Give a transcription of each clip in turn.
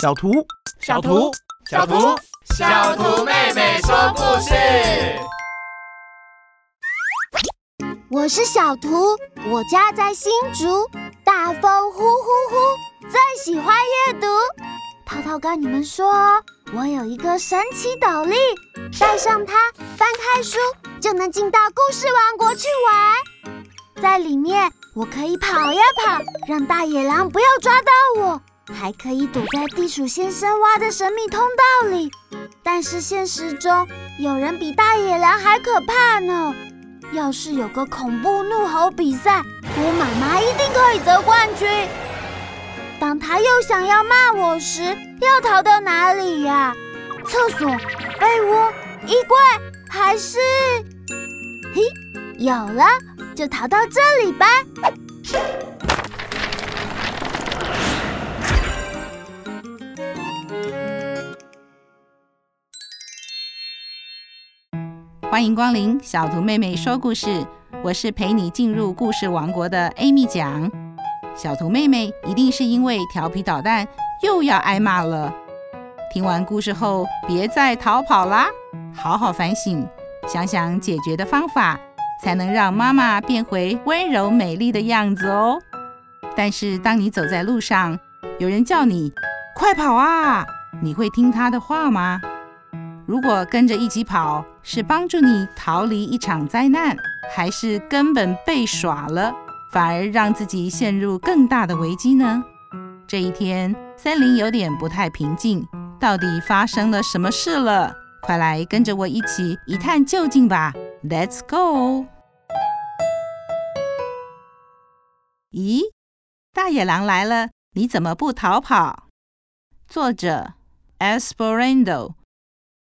小图，小图，小图，小图妹妹说故事。我是小图，我家在新竹，大风呼呼呼，最喜欢阅读。涛涛跟你们说，我有一个神奇斗笠，带上它，翻开书就能进到故事王国去玩。在里面，我可以跑呀跑，让大野狼不要抓到我。还可以躲在地鼠先生挖的神秘通道里，但是现实中有人比大野狼还可怕呢。要是有个恐怖怒吼比赛，我妈妈一定可以得冠军。当她又想要骂我时，要逃到哪里呀？厕所、被窝、衣柜，还是……嘿，有了，就逃到这里吧。欢迎光临小图妹妹说故事，我是陪你进入故事王国的 Amy 讲。小图妹妹一定是因为调皮捣蛋又要挨骂了。听完故事后，别再逃跑啦，好好反省，想想解决的方法，才能让妈妈变回温柔美丽的样子哦。但是当你走在路上，有人叫你快跑啊，你会听他的话吗？如果跟着一起跑，是帮助你逃离一场灾难，还是根本被耍了，反而让自己陷入更大的危机呢？这一天，森林有点不太平静，到底发生了什么事了？快来跟着我一起一探究竟吧！Let's go！咦，大野狼来了，你怎么不逃跑？作者：Esperando。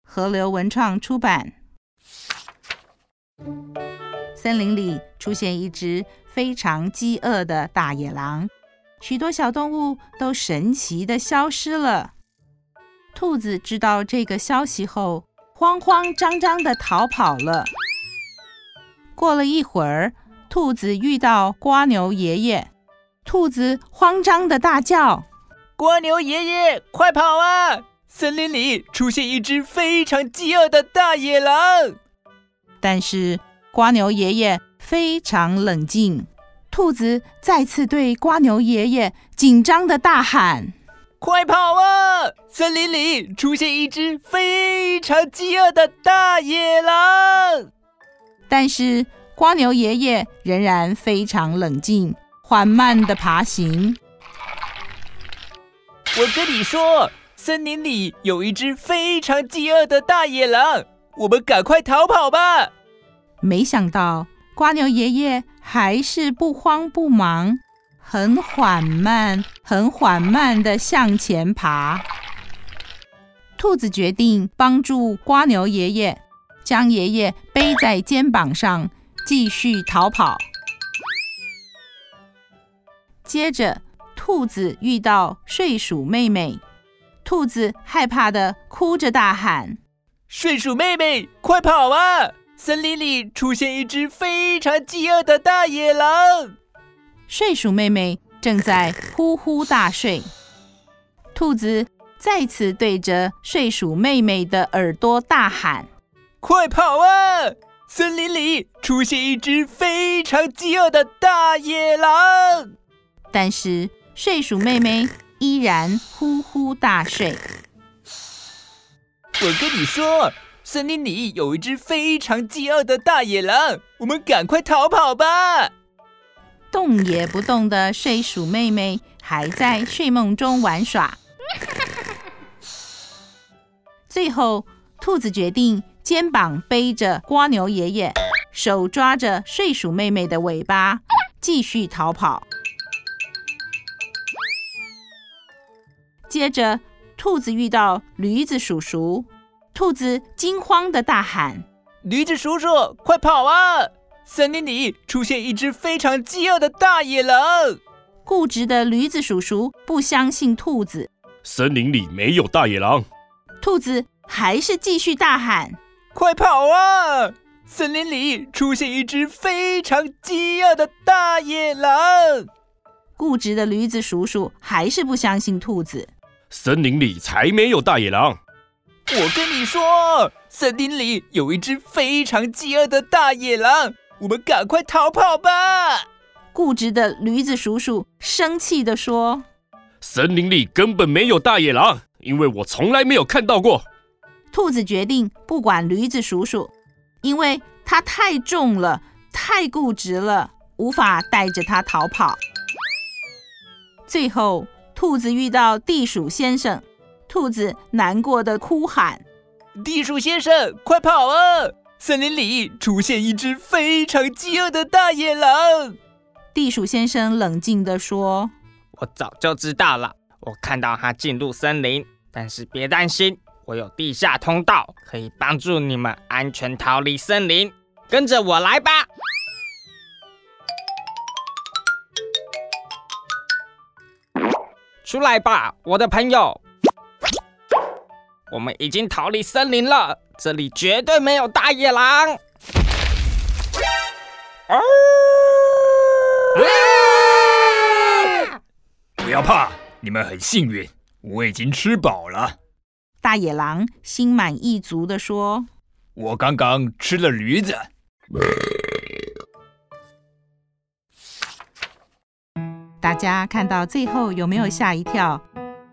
河流文创出版。森林里出现一只非常饥饿的大野狼，许多小动物都神奇的消失了。兔子知道这个消息后，慌慌张张地逃跑了。过了一会儿，兔子遇到瓜牛爷爷，兔子慌张地大叫：“蜗牛爷爷，快跑啊！”森林里出现一只非常饥饿的大野狼，但是瓜牛爷爷非常冷静。兔子再次对瓜牛爷爷紧张的大喊：“快跑啊！森林里出现一只非常饥饿的大野狼。”但是瓜牛爷爷仍然非常冷静，缓慢的爬行。我跟你说。森林里有一只非常饥饿的大野狼，我们赶快逃跑吧！没想到瓜牛爷爷还是不慌不忙，很缓慢、很缓慢地向前爬。兔子决定帮助瓜牛爷爷，将爷爷背在肩膀上，继续逃跑。接着，兔子遇到睡鼠妹妹。兔子害怕的哭着大喊：“睡鼠妹妹，快跑啊！森林里出现一只非常饥饿的大野狼。”睡鼠妹妹正在呼呼大睡。兔子再次对着睡鼠妹妹的耳朵大喊：“快跑啊！森林里出现一只非常饥饿的大野狼。”但是睡鼠妹妹。依然呼呼大睡。我跟你说，森林里有一只非常饥饿的大野狼，我们赶快逃跑吧！动也不动的睡鼠妹妹还在睡梦中玩耍。最后，兔子决定肩膀背着瓜牛爷爷，手抓着睡鼠妹妹的尾巴，继续逃跑。接着，兔子遇到驴子叔叔，兔子惊慌的大喊：“驴子叔叔，快跑啊！森林里出现一只非常饥饿的大野狼。”固执的驴子叔叔不相信兔子：“森林里没有大野狼。”兔子还是继续大喊：“快跑啊！森林里出现一只非常饥饿的大野狼。”固执的驴子叔叔还是不相信兔子。森林里才没有大野狼。我跟你说，森林里有一只非常饥饿的大野狼，我们赶快逃跑吧！固执的驴子叔叔生气地说：“森林里根本没有大野狼，因为我从来没有看到过。”兔子决定不管驴子叔叔，因为他太重了，太固执了，无法带着他逃跑。最后，兔子遇到地鼠先生。兔子难过的哭喊：“地鼠先生，快跑啊！森林里出现一只非常饥饿的大野狼。”地鼠先生冷静地说：“我早就知道了，我看到它进入森林，但是别担心，我有地下通道，可以帮助你们安全逃离森林。跟着我来吧！”出来吧，我的朋友。我们已经逃离森林了，这里绝对没有大野狼。啊！不要怕，你们很幸运，我已经吃饱了。大野狼心满意足地说：“我刚刚吃了驴子。”大家看到最后有没有吓一跳？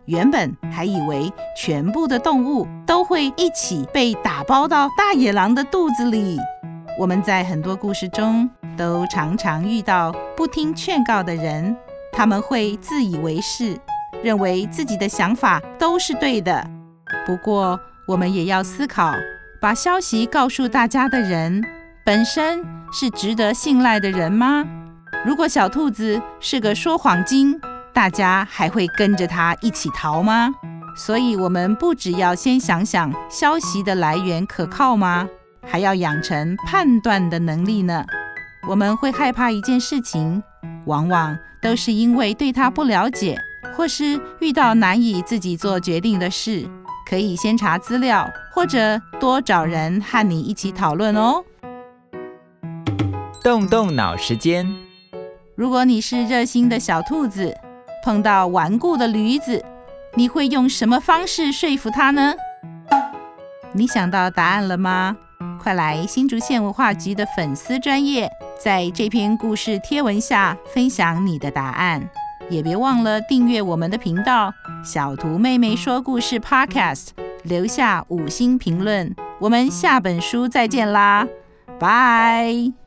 原本还以为全部的动物都会一起被打包到大野狼的肚子里。我们在很多故事中都常常遇到不听劝告的人，他们会自以为是，认为自己的想法都是对的。不过，我们也要思考，把消息告诉大家的人本身是值得信赖的人吗？如果小兔子是个说谎精，大家还会跟着它一起逃吗？所以，我们不只要先想想消息的来源可靠吗？还要养成判断的能力呢。我们会害怕一件事情，往往都是因为对它不了解，或是遇到难以自己做决定的事。可以先查资料，或者多找人和你一起讨论哦。动动脑时间，如果你是热心的小兔子。碰到顽固的驴子，你会用什么方式说服他呢？你想到答案了吗？快来新竹县文化局的粉丝专业，在这篇故事贴文下分享你的答案，也别忘了订阅我们的频道“小图妹妹说故事 Podcast”，留下五星评论。我们下本书再见啦，拜。